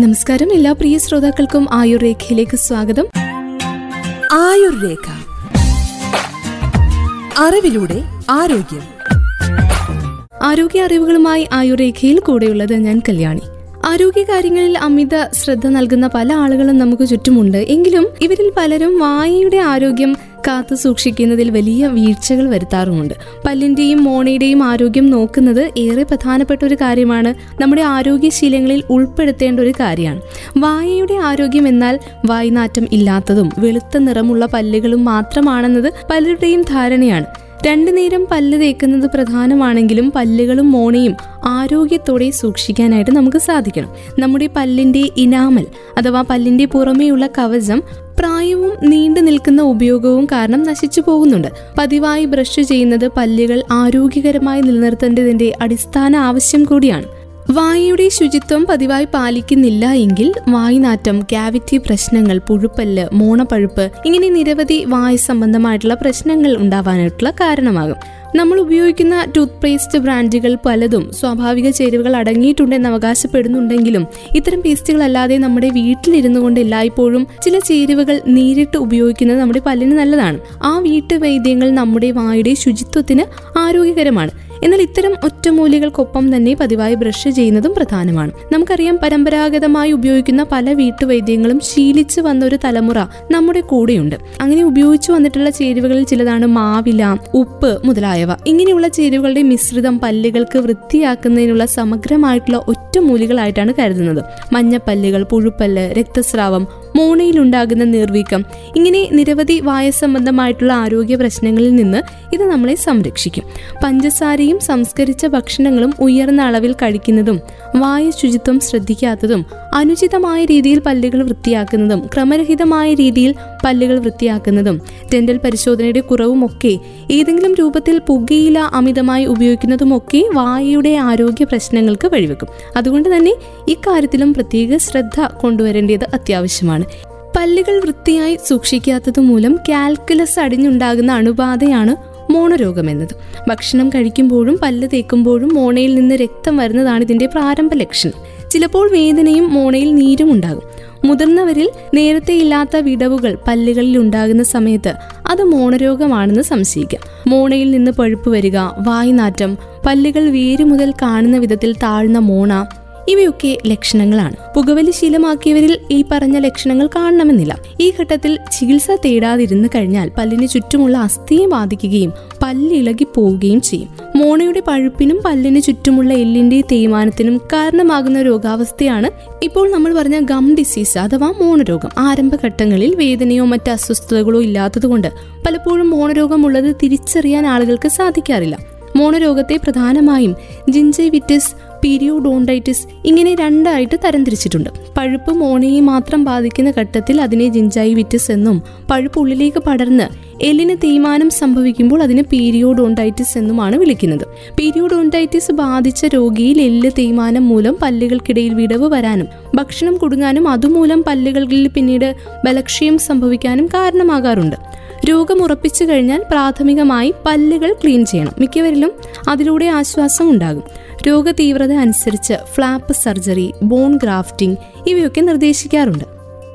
നമസ്കാരം. എല്ലാ പ്രിയ ശ്രോതാക്കൾക്കും ആയുർ രേഖയിലേക്ക് സ്വാഗതം. ആയുർ രേഖ അറിവിലൂടെ ആരോഗ്യം. ആരോഗ്യ അറിവുകളുമായി ആയുർ രേഖയിൽ കൂടെയുള്ളത് ഞാൻ കല്യാണി. ആരോഗ്യകാര്യങ്ങളിൽ അമിത ശ്രദ്ധ നൽകുന്ന പല ആളുകളും നമുക്ക് ചുറ്റുമുണ്ട്. എങ്കിലും ഇവരിൽ പലരും വായയുടെ ആരോഗ്യം കാത്തു സൂക്ഷിക്കുന്നതിൽ വലിയ വീഴ്ചകൾ വരുത്താറുമുണ്ട്. പല്ലിന്റെയും മോണയുടെയും ആരോഗ്യം നോക്കുന്നത് ഏറെ പ്രധാനപ്പെട്ട ഒരു കാര്യമാണ്. നമ്മുടെ ആരോഗ്യശീലങ്ങളിൽ ഉൾപ്പെടുത്തേണ്ട ഒരു കാര്യമാണ്. വായയുടെ ആരോഗ്യം എന്നാൽ വായ്നാറ്റം ഇല്ലാത്തതും വെളുത്ത നിറമുള്ള പല്ലുകളും മാത്രമാണെന്നത് പലരുടെയും ധാരണയാണ്. രണ്ടു നേരം പല്ല് തേക്കുന്നത് പ്രധാനമാണെങ്കിലും പല്ലുകളും മോണയും ആരോഗ്യത്തോടെ സൂക്ഷിക്കാനായിട്ട് നമുക്ക് സാധിക്കണം. നമ്മുടെ പല്ലിന്റെ ഇനാമൽ അഥവാ പല്ലിന്റെ പുറമേയുള്ള കവചം പ്രായവും നീണ്ടു നിൽക്കുന്ന ഉപയോഗവും കാരണം നശിച്ചു പോകുന്നുണ്ട്. പതിവായി ബ്രഷ് ചെയ്യുന്നത് പല്ലുകൾ ആരോഗ്യകരമായി നിലനിർത്തേണ്ടതിന്റെ അടിസ്ഥാന ആവശ്യം കൂടിയാണ്. വായയുടെ ശുചിത്വം പതിവായി പാലിക്കുന്നില്ല എങ്കിൽ വായുനാറ്റം ക്യാവിറ്റി പ്രശ്നങ്ങൾ പുഴുപ്പല്ല് മോണപ്പഴുപ്പ് ഇങ്ങനെ നിരവധി വായു സംബന്ധമായിട്ടുള്ള പ്രശ്നങ്ങൾ ഉണ്ടാവാനായിട്ടുള്ള കാരണമാകും. നമ്മൾ ഉപയോഗിക്കുന്ന ടൂത്ത് പേസ്റ്റ് ബ്രാൻഡുകൾ പലതും സ്വാഭാവിക ചേരുവകൾ അടങ്ങിയിട്ടുണ്ടെന്ന് അവകാശപ്പെടുന്നുണ്ടെങ്കിലും ഇത്തരം പേസ്റ്റുകളല്ലാതെ നമ്മുടെ വീട്ടിലിരുന്നു കൊണ്ട് എല്ലായ്പ്പോഴും ചില ചേരുവകൾ നേരിട്ട് ഉപയോഗിക്കുന്നത് നമ്മുടെ പല്ലിന് നല്ലതാണ്. ആ വീട്ടുവൈദ്യങ്ങൾ നമ്മുടെ വായുടെ ശുചിത്വത്തിന് ആരോഗ്യകരമാണ്. എന്നാൽ ഇത്തരം ഒറ്റമൂലികൾക്കൊപ്പം തന്നെ പതിവായി ബ്രഷ് ചെയ്യുന്നതും പ്രധാനമാണ്. നമുക്കറിയാം പരമ്പരാഗതമായി ഉപയോഗിക്കുന്ന പല വീട്ടുവൈദ്യങ്ങളും ശീലിച്ചു വന്ന ഒരു തലമുറ നമ്മുടെ കൂടെയുണ്ട്. അങ്ങനെ ഉപയോഗിച്ചു വന്നിട്ടുള്ള ചേരുവകളിൽ ചിലതാണ് മാവില ഉപ്പ് മുതലായവ. ഇങ്ങനെയുള്ള ചേരുവകളുടെ മിശ്രിതം പല്ലുകൾക്ക് വൃത്തിയാക്കുന്നതിനുള്ള സമഗ്രമായിട്ടുള്ള ഒറ്റമൂലികളായിട്ടാണ് കരുതുന്നത്. മഞ്ഞപ്പല്ലുകൾ പുഴുപ്പല്ല് രക്തസ്രാവം മോണയിലുണ്ടാകുന്ന നീർവീക്കം. ഇങ്ങനെ നിരവധി വായ സംബന്ധമായിട്ടുള്ള ആരോഗ്യ പ്രശ്നങ്ങളിൽ നിന്ന് ഇത് നമ്മളെ സംരക്ഷിക്കും. പഞ്ചസാരയും സംസ്കരിച്ച ഭക്ഷണങ്ങളും ഉയർന്ന അളവിൽ കഴിക്കുന്നതും വായു ശുചിത്വം ശ്രദ്ധിക്കാത്തതും അനുചിതമായ രീതിയിൽ പല്ലുകൾ വൃത്തിയാക്കുന്നതും ക്രമരഹിതമായ രീതിയിൽ പല്ലുകൾ വൃത്തിയാക്കുന്നതും ഡെന്റൽ പരിശോധനയുടെ കുറവുമൊക്കെ ഏതെങ്കിലും രൂപത്തിൽ പുകയില അമിതമായി ഉപയോഗിക്കുന്നതുമൊക്കെ വായയുടെ ആരോഗ്യ പ്രശ്നങ്ങൾക്ക് വഴിവെക്കും. അതുകൊണ്ട് തന്നെ ഇക്കാര്യത്തിലും പ്രത്യേക ശ്രദ്ധ കൊണ്ടുവരേണ്ടത് അത്യാവശ്യമാണ്. പല്ലുകൾ വൃത്തിയായി സൂക്ഷിക്കാത്തതുമൂലം കാൽക്കുലസ് അടിഞ്ഞുണ്ടാകുന്ന അണുബാധയാണ് മോണരോഗം എന്നത് ഭക്ഷണം കഴിക്കുമ്പോഴും പല്ല് തേക്കുമ്പോഴും മോണയിൽ നിന്ന് രക്തം വരുന്നതാണ് ഇതിന്റെ പ്രാരംഭ ലക്ഷണം. ചിലപ്പോൾ വേദനയും മോണയിൽ നീരും ഉണ്ടാകും. മുതിർന്നവരിൽ നേരത്തെ ഇല്ലാത്ത വിടവുകൾ പല്ലുകളിൽ ഉണ്ടാകുന്ന സമയത്ത് അത് മോണരോഗമാണെന്ന് സംശയിക്കാം. മോണയിൽ നിന്ന് പഴുപ്പ് വരിക വായ്നാറ്റം പല്ലുകൾ വേരു മുതൽ കാണുന്ന വിധത്തിൽ താഴ്ന്ന മോണ ഇവയൊക്കെ ലക്ഷണങ്ങളാണ്. പുകവലി ശീലമാക്കിയവരിൽ ഈ പറഞ്ഞ ലക്ഷണങ്ങൾ കാണണമെന്നില്ല. ഈ ഘട്ടത്തിൽ ചികിത്സ തേടാതിരുന്നു കഴിഞ്ഞാൽ പല്ലിന് ചുറ്റുമുള്ള അസ്ഥിയെ ബാധിക്കുകയും പല്ലിളകി പോവുകയും ചെയ്യും. മോണയുടെ പഴുപ്പിനും പല്ലിന് ചുറ്റുമുള്ള എല്ലിന്റെ തേയ്മാനത്തിനും കാരണമാകുന്ന രോഗാവസ്ഥയാണ് ഇപ്പോൾ നമ്മൾ പറഞ്ഞ ഗം ഡിസീസ് അഥവാ മോണരോഗം. ആരംഭഘട്ടങ്ങളിൽ വേദനയോ മറ്റ് അസ്വസ്ഥതകളോ ഇല്ലാത്തതുകൊണ്ട് പലപ്പോഴും മോണരോഗമുള്ളത് തിരിച്ചറിയാൻ ആളുകൾക്ക് സാധിക്കാറില്ല. മോണരോഗത്തെ പ്രധാനമായും ജിഞ്ചൈവിറ്റിസ് പീരിയോഡോണ്ടൈറ്റിസ് ഇങ്ങനെ രണ്ടായിട്ട് തരംതിരിച്ചിട്ടുണ്ട്. പഴുപ്പ് മോണയെ മാത്രം ബാധിക്കുന്ന ഘട്ടത്തിൽ അതിനെ ജിഞ്ചൈവിറ്റിസ് എന്നും പഴുപ്പ് ഉള്ളിലേക്ക് പടർന്ന് എല്ലിന് തീമാനം സംഭവിക്കുമ്പോൾ അതിന് പീരിയോഡോണ്ടൈറ്റിസ് എന്നുമാണ് വിളിക്കുന്നത്. പീരിയോഡോണ്ടൈറ്റിസ് ബാധിച്ച രോഗിയിൽ എല്ല് തീമാനം മൂലം പല്ലുകൾക്കിടയിൽ വിടവ് വരാനും ഭക്ഷണം കുടുങ്ങാനും അതുമൂലം പല്ലുകളിൽ പിന്നീട് ബലക്ഷയം സംഭവിക്കാനും കാരണമാകാറുണ്ട്. രോഗം ഉറപ്പിച്ചു കഴിഞ്ഞാൽ പ്രാഥമികമായി പല്ലുകൾ ക്ലീൻ ചെയ്യണം. മിക്കവരിലും അതിലൂടെ ആശ്വാസം ഉണ്ടാകും. രോഗതീവ്രത അനുസരിച്ച് ഫ്ലാപ്പ് സർജറി ബോൺ ഗ്രാഫ്റ്റിംഗ് ഇവയൊക്കെ നിർദ്ദേശിക്കാറുണ്ട്.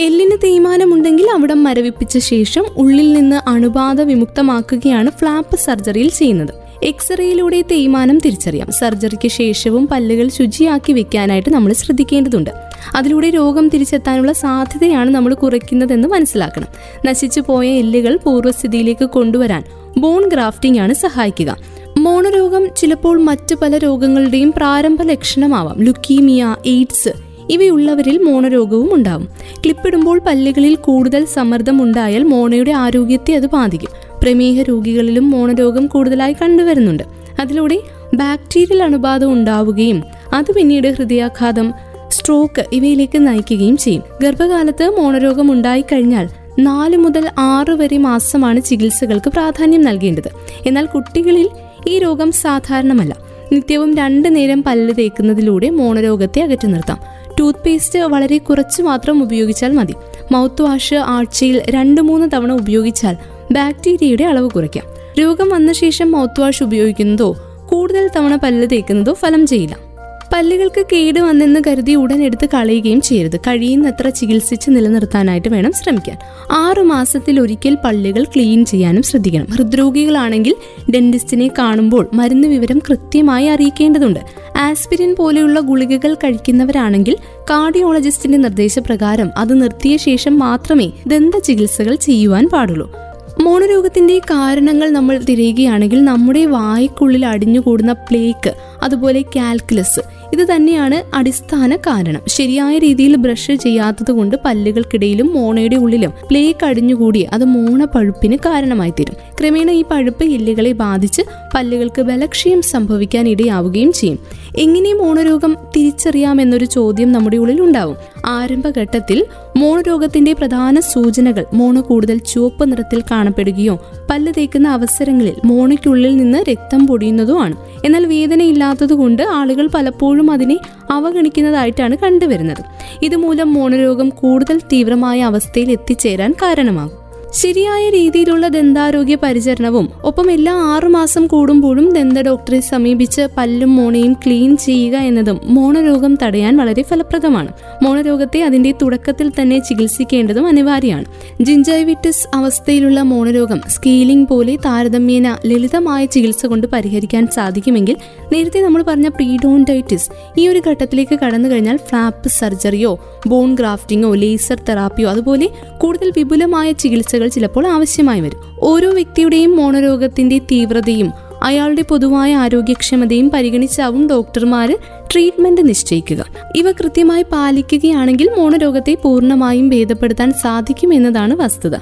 എല്ലിന് തേയ്മാനമുണ്ടെങ്കിൽ അവിടം മരവിപ്പിച്ച ശേഷം ഉള്ളിൽ നിന്ന് അണുബാധ വിമുക്തമാക്കുകയാണ് ഫ്ലാപ്പ് സർജറിയിൽ ചെയ്യുന്നത്. എക്സ്റേയിലൂടെ തേയ്മാനം തിരിച്ചറിയാം. സർജറിക്ക് ശേഷവും പല്ലുകൾ ശുചിയാക്കി വെക്കാനായിട്ട് നമ്മൾ ശ്രദ്ധിക്കേണ്ടതുണ്ട്. അതിലൂടെ രോഗം തിരിച്ചെത്താനുള്ള സാധ്യതയാണ് നമ്മൾ കുറയ്ക്കുന്നതെന്ന് മനസ്സിലാക്കണം. നശിച്ചു പോയ എല്ലുകൾ പൂർവസ്ഥിതിയിലേക്ക് കൊണ്ടുവരാൻ ബോൺ ഗ്രാഫ്റ്റിംഗ് ആണ് സഹായിക്കുക. മോണരോഗം ചിലപ്പോൾ മറ്റു പല രോഗങ്ങളുടെയും പ്രാരംഭ ലക്ഷണമാവാം. ലുക്കീമിയ എയ്ഡ്സ് ഇവയുള്ളവരിൽ മോണരോഗവും ഉണ്ടാവും. ക്ലിപ്പിടുമ്പോൾ പല്ലുകളിൽ കൂടുതൽ സമ്മർദ്ദം ഉണ്ടായാൽ മോണയുടെ ആരോഗ്യത്തെ അത് ബാധിക്കും. പ്രമേഹ രോഗികളിലും മോണരോഗം കൂടുതലായി കണ്ടുവരുന്നുണ്ട്. അതിലൂടെ ബാക്ടീരിയൽ അണുബാധ ഉണ്ടാവുകയും അത് പിന്നീട് ഹൃദയാഘാതം സ്ട്രോക്ക് ഇവയിലേക്ക് നയിക്കുകയും ചെയ്യും. ഗർഭകാലത്ത് മോണരോഗം ഉണ്ടായിക്കഴിഞ്ഞാൽ നാല് മുതൽ ആറ് വരെ മാസമാണ് ചികിത്സകൾക്ക് പ്രാധാന്യം നൽകേണ്ടത്. എന്നാൽ കുട്ടികളിൽ ഈ രോഗം സാധാരണമല്ല. നിത്യവും രണ്ടു നേരം പല്ല് തേക്കുന്നതിലൂടെ മോണരോഗത്തെ അകറ്റി നിർത്താം. ടൂത്ത് പേസ്റ്റ് വളരെ കുറച്ച് മാത്രം ഉപയോഗിച്ചാൽ മതി. മൗത്ത് വാഷ് ആഴ്ചയിൽ രണ്ട് മൂന്ന് തവണ ഉപയോഗിച്ചാൽ ബാക്ടീരിയയുടെ അളവ് കുറയ്ക്കാം. രോഗം വന്ന ശേഷം മൗത്ത് വാഷ് ഉപയോഗിക്കുന്നതോ കൂടുതൽ തവണ പല്ല് തേക്കുന്നതോ ഫലം ചെയ്യില്ല. പല്ലുകൾക്ക് കേട് വന്നെന്ന് കരുതി ഉടൻ എടുത്ത് കളയുകയും ചെയ്യരുത്. കഴിയുന്നത്ര ചികിത്സിച്ച് നിലനിർത്താനായിട്ട് വേണം ശ്രമിക്കാൻ. ആറു മാസത്തിൽ ഒരിക്കൽ പല്ലുകൾ ക്ലീൻ ചെയ്യാനും ശ്രദ്ധിക്കണം. ഹൃദ്രോഗികളാണെങ്കിൽ ഡെന്റിസ്റ്റിനെ കാണുമ്പോൾ മരുന്ന് വിവരം കൃത്യമായി അറിയിക്കേണ്ടതുണ്ട്. ആസ്പിരിൻ പോലെയുള്ള ഗുളികകൾ കഴിക്കുന്നവരാണെങ്കിൽ കാർഡിയോളജിസ്റ്റിന്റെ നിർദ്ദേശപ്രകാരം അത് നിർത്തിയ ശേഷം മാത്രമേ ദന്ത ചികിത്സകൾ ചെയ്യുവാൻ പാടുള്ളൂ. മോണരോഗത്തിന്റെ കാരണങ്ങൾ നമ്മൾ തിരയുകയാണെങ്കിൽ നമ്മുടെ വായ്ക്കുള്ളിൽ അടിഞ്ഞുകൂടുന്ന പ്ലേക്ക് അതുപോലെ കാൽക്കുലസ് ഇത് തന്നെയാണ് അടിസ്ഥാന കാരണം. ശരിയായ രീതിയിൽ ബ്രഷ് ചെയ്യാത്തത് കൊണ്ട് പല്ലുകൾക്കിടയിലും മോണയുടെ ഉള്ളിലും പ്ലേക്ക് അടിഞ്ഞുകൂടി അത് മോണ പഴുപ്പിന് കാരണമായി തീരും ക്രമേണ ഈ പഴുപ്പ് എല്ലുകളെ ബാധിച്ച് പല്ലുകൾക്ക് ബലക്ഷയം സംഭവിക്കാൻ ഇടയാവുകയും ചെയ്യും. എങ്ങനെ മോണരോഗം തിരിച്ചറിയാമെന്നൊരു ചോദ്യം നമ്മുടെ ഉള്ളിൽ ഉണ്ടാവും. ആരംഭഘട്ടത്തിൽ മോണരോഗത്തിന്റെ പ്രധാന സൂചനകൾ മോണ കൂടുതൽ ചുവപ്പ് നിറത്തിൽ കാണപ്പെടുകയോ പല്ല് തേക്കുന്ന അവസരങ്ങളിൽ മോണയ്ക്കുള്ളിൽ നിന്ന് രക്തം പൊടിയുന്നതോ ആണ് എന്നാൽ വേദനയില്ലാത്തതുകൊണ്ട് ആളുകൾ പലപ്പോഴും അതിനെ അവഗണിക്കുന്നതായിട്ടാണ് കണ്ടുവരുന്നത്. ഇതുമൂലം മോണരോഗം കൂടുതൽ തീവ്രമായ അവസ്ഥയിൽ എത്തിച്ചേരാൻ കാരണമാകും. ശരിയായ രീതിയിലുള്ള ദന്താരോഗ്യ പരിചരണവും ഒപ്പം എല്ലാ ആറുമാസം കൂടുമ്പോഴും ദന്ത ഡോക്ടറെ സമീപിച്ച് പല്ലും മോണയും ക്ലീൻ ചെയ്യുക എന്നതും മോണരോഗം തടയാൻ വളരെ ഫലപ്രദമാണ്. മോണരോഗത്തെ അതിന്റെ തുടക്കത്തിൽ തന്നെ ചികിത്സിക്കേണ്ടതും അനിവാര്യമാണ്. ജിഞ്ചൈവിറ്റിസ് അവസ്ഥയിലുള്ള മോണരോഗം സ്കീലിംഗ് പോലെ താരതമ്യേന ലളിതമായ ചികിത്സ കൊണ്ട് പരിഹരിക്കാൻ സാധിക്കുമെങ്കിൽ നേരത്തെ നമ്മൾ പറഞ്ഞ പ്രീഡോണ്ടൈറ്റിസ് ഈ ഒരു ഘട്ടത്തിലേക്ക് കടന്നു കഴിഞ്ഞാൽ ഫ്ലാപ്പ് സർജറിയോ ബോൺ ഗ്രാഫ്റ്റിംഗോ ലേസർ തെറാപ്പിയോ അതുപോലെ കൂടുതൽ വിപുലമായ ചികിത്സകൾ ചിലപ്പോൾ ആവശ്യമായി വരും. ഓരോ വ്യക്തിയുടെയും മോണരോഗത്തിന്റെ തീവ്രതയും അയാളുടെ പൊതുവായ ആരോഗ്യക്ഷമതയും പരിഗണിച്ചാവും ഡോക്ടർമാര് ട്രീറ്റ്മെന്റ് നിശ്ചയിക്കുക. ഇവ കൃത്യമായി പാലിക്കുകയാണെങ്കിൽ മോണരോഗത്തെ പൂർണമായും ഭേദപ്പെടുത്താൻ സാധിക്കുമെന്നതാണ് വസ്തുത.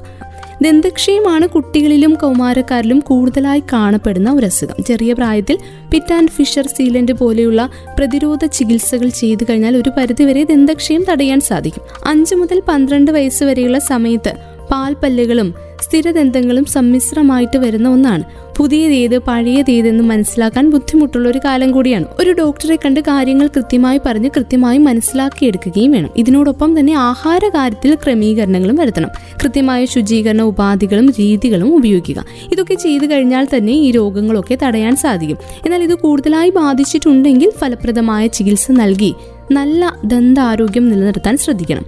ദന്തക്ഷയമാണ് കുട്ടികളിലും കൗമാരക്കാരിലും കൂടുതലായി കാണപ്പെടുന്ന ഒരു അസുഖം. ചെറിയ പ്രായത്തിൽ പിറ്റ് ആൻഡ് ഫിഷർ സീലന്റ് പോലെയുള്ള പ്രതിരോധ ചികിത്സകൾ ചെയ്തു കഴിഞ്ഞാൽ ഒരു പരിധിവരെ ദന്തക്ഷയം തടയാൻ സാധിക്കും. അഞ്ചു മുതൽ പന്ത്രണ്ട് വയസ്സ് വരെയുള്ള സമയത്ത് പാൽപ്പല്ലുകളും സ്ഥിരദന്തങ്ങളും സമ്മിശ്രമായിട്ട് വരുന്ന ഒന്നാണ്. പുതിയതേത് പഴയതേതെന്ന് മനസ്സിലാക്കാൻ ബുദ്ധിമുട്ടുള്ള ഒരു കാലം കൂടിയാണ്. ഒരു ഡോക്ടറെ കണ്ട് കാര്യങ്ങൾ കൃത്യമായി പറഞ്ഞ് കൃത്യമായി മനസ്സിലാക്കിയെടുക്കുകയും വേണം. ഇതിനോടൊപ്പം തന്നെ ആഹാര കാര്യത്തിൽ ക്രമീകരണങ്ങളും വരുത്തണം. കൃത്യമായ ശുചീകരണ ഉപാധികളും രീതികളും ഉപയോഗിക്കുക. ഇതൊക്കെ ചെയ്തു കഴിഞ്ഞാൽ തന്നെ ഈ രോഗങ്ങളൊക്കെ തടയാൻ സാധിക്കും. എന്നാൽ ഇത് കൂടുതലായി ബാധിച്ചിട്ടുണ്ടെങ്കിൽ ഫലപ്രദമായ ചികിത്സ നൽകി നല്ല ദന്താരോഗ്യം നിലനിർത്താൻ ശ്രദ്ധിക്കണം.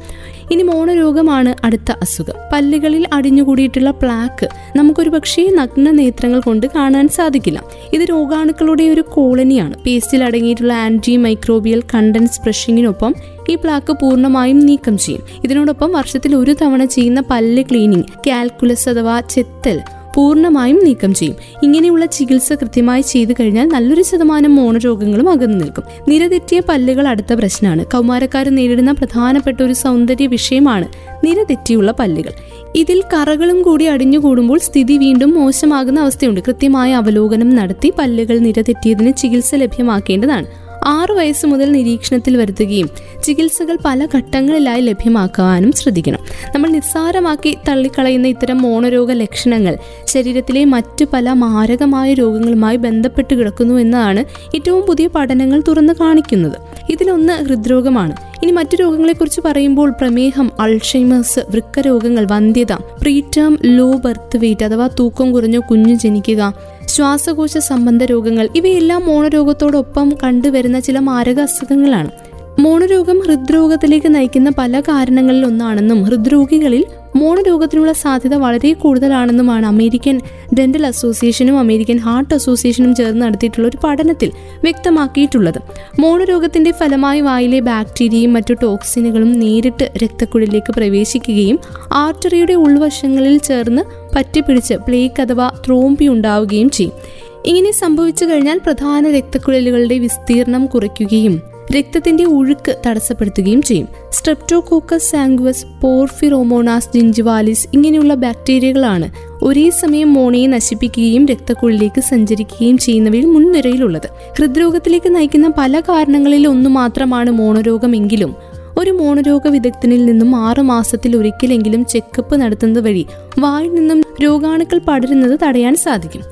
ഇനി മോണരോഗമാണ് അടുത്ത അസുഖം. പല്ലുകളിൽ അടിഞ്ഞുകൂടിയിട്ടുള്ള പ്ലാക്ക് നമുക്കൊരു പക്ഷേ നഗ്ന നേത്രങ്ങൾ കൊണ്ട് കാണാൻ സാധിക്കില്ല. ഇത് രോഗാണുക്കളുടെ ഒരു കോളനിയാണ്. പേസ്റ്റിൽ അടങ്ങിയിട്ടുള്ള ആന്റി മൈക്രോബിയൽ കണ്ടൻസ് ബ്രഷിങ്ങിനൊപ്പം ഈ പ്ലാക്ക് പൂർണമായും നീക്കം ചെയ്യും. ഇതിനോടൊപ്പം വർഷത്തിൽ ഒരു തവണ ചെയ്യുന്ന പല്ല് ക്ലീനിങ് കാൽക്കുലസ് അഥവാ ചെത്തൽ പൂർണമായും നീക്കം ചെയ്യും. ഇങ്ങനെയുള്ള ചികിത്സ കൃത്യമായി ചെയ്തു കഴിഞ്ഞാൽ നല്ലൊരു ശതമാനം മോണരോഗങ്ങളും അകന്നു നിൽക്കും. നിരതെറ്റിയ പല്ലുകൾ അടുത്ത പ്രശ്നമാണ്. കൗമാരക്കാർ നേരിടുന്ന പ്രധാനപ്പെട്ട ഒരു സൗന്ദര്യ വിഷയമാണ് നിരതെറ്റിയുള്ള പല്ലുകൾ. ഇതിൽ കറകളും കൂടി അടിഞ്ഞുകൂടുമ്പോൾ സ്ഥിതി വീണ്ടും മോശമാകുന്ന അവസ്ഥയുണ്ട്. കൃത്യമായ അവലോകനം നടത്തി പല്ലുകൾ നിരതെറ്റിയതിന് ചികിത്സ ലഭ്യമാക്കേണ്ടതാണ്. ആറു വയസ്സ് മുതൽ നിരീക്ഷണത്തിൽ വരുത്തുകയും ചികിത്സകൾ പല ഘട്ടങ്ങളിലായി ലഭ്യമാക്കുവാനും ശ്രദ്ധിക്കണം. നമ്മൾ നിസ്സാരമാക്കി തള്ളിക്കളയുന്ന ഇത്തരം മോണരോഗ ലക്ഷണങ്ങൾ ശരീരത്തിലെ മറ്റു പല മാരകമായ രോഗങ്ങളുമായി ബന്ധപ്പെട്ട് കിടക്കുന്നു എന്നതാണ് ഏറ്റവും പുതിയ പഠനങ്ങൾ തുറന്നു കാണിക്കുന്നത്. ഇതിലൊന്ന് ഹൃദ്രോഗമാണ്. ഇനി മറ്റു രോഗങ്ങളെക്കുറിച്ച് പറയുമ്പോൾ പ്രമേഹം അൾഷൈമേഴ്സ് വൃക്കരോഗങ്ങൾ വന്ധ്യത പ്രീടേം ലോ ബർത്ത് വെയിറ്റ് അഥവാ തൂക്കം കുറഞ്ഞ കുഞ്ഞു ജനിക്കുക ശ്വാസകോശ സംബന്ധ രോഗങ്ങൾ ഇവയെല്ലാം മോണരോഗത്തോടൊപ്പം കണ്ടുവരുന്ന ചില മാരക അസുഖങ്ങളാണ് മോണരോഗം ഹൃദ്രോഗത്തിലേക്ക് നയിക്കുന്ന പല കാരണങ്ങളിൽ ഒന്നാണെന്നും ഹൃദ്രോഗികളിൽ മോണരോഗത്തിനുള്ള സാധ്യത വളരെ കൂടുതലാണെന്നുമാണ് അമേരിക്കൻ ഡെന്റൽ അസോസിയേഷനും അമേരിക്കൻ ഹാർട്ട് അസോസിയേഷനും ചേർന്ന് നടത്തിയിട്ടുള്ള ഒരു പഠനത്തിൽ വ്യക്തമാക്കിയിട്ടുള്ളത്. മോണരോഗത്തിന്റെ ഫലമായി വായിലെ ബാക്ടീരിയയും മറ്റു ടോക്സിനുകളും നേരിട്ട് രക്തക്കുഴലിലേക്ക് പ്രവേശിക്കുകയും ആർട്ടറിയുടെ ഉൾവശങ്ങളിൽ ചേർന്ന് പറ്റിപ്പിടിച്ച് പ്ലേക്ക് അഥവാ ത്രോംബി ഉണ്ടാവുകയും ചെയ്യും. ഇങ്ങനെ സംഭവിച്ചു കഴിഞ്ഞാൽ പ്രധാന രക്തക്കുഴലുകളുടെ വിസ്തീർണം കുറയ്ക്കുകയും രക്തത്തിന്റെ ഒഴുക്ക് തടസ്സപ്പെടുത്തുകയും ചെയ്യും. സ്ട്രെപ്റ്റോകോക്കസ് സാങ്വസ് പോർഫിറോമോണാസ് ജിഞ്ചിവാലിസ് ഇങ്ങനെയുള്ള ബാക്ടീരിയകളാണ് ഒരേ സമയം മോണയെ നശിപ്പിക്കുകയും രക്തക്കുള്ളിലേക്ക് സഞ്ചരിക്കുകയും ചെയ്യുന്നവയിൽ മുൻനിരയിലുള്ളത്. ഹൃദ്രോഗത്തിലേക്ക് നയിക്കുന്ന പല കാരണങ്ങളിൽ ഒന്നു മാത്രമാണ് മോണരോഗമെങ്കിലും ഒരു മോണരോഗ വിദഗ്ധനിൽ നിന്നും ആറു മാസത്തിൽ ഒരിക്കലെങ്കിലും ചെക്കപ്പ് നടത്തുന്നത് വഴി വായിൽ നിന്നും രോഗാണുക്കൾ പടരുന്നത് തടയാൻ സാധിക്കും.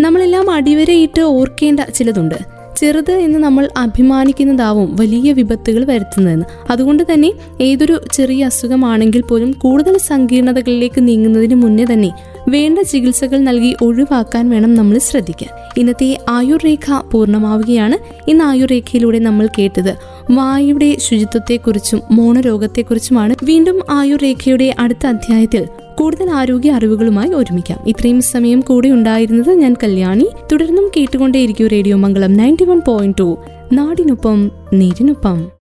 നമ്മളെല്ലാം അടിവരയിട്ട് ഓർക്കേണ്ട ചിലതുണ്ട്. ചെറുത് എന്ന് നമ്മൾ അഭിമാനിക്കുന്നതാവും വലിയ വിപത്തുകൾ വരുത്തുന്നതെന്ന്. അതുകൊണ്ട് തന്നെ ഏതൊരു ചെറിയ അസുഖമാണെങ്കിൽ പോലും കൂടുതൽ സങ്കീർണതകളിലേക്ക് നീങ്ങുന്നതിന് മുന്നേ തന്നെ വേണ്ട ചികിത്സകൾ നൽകി ഒഴിവാക്കാൻ വേണം നമ്മൾ ശ്രദ്ധിക്കാൻ. ഇന്നത്തെ ആയുർരേഖ പൂർണമാവുകയാണ്. ഇന്ന് ആയുർരേഖയിലൂടെ നമ്മൾ കേട്ടത് വായുടെ ശുചിത്വത്തെക്കുറിച്ചും മോണരോഗത്തെക്കുറിച്ചുമാണ് വീണ്ടും ആയുർരേഖയുടെ അടുത്ത അധ്യായത്തിൽ കൂടുതൽ ആരോഗ്യ അറിവുകളുമായി ഒരുമിക്കാം. ഇത്രയും സമയം കൂടെ ഉണ്ടായിരുന്നത് ഞാൻ കല്യാണി. തുടർന്നും കേട്ടുകൊണ്ടേയിരിക്കും radio Mangalam ninety one point two. നാടിനൊപ്പം നീരിനൊപ്പം.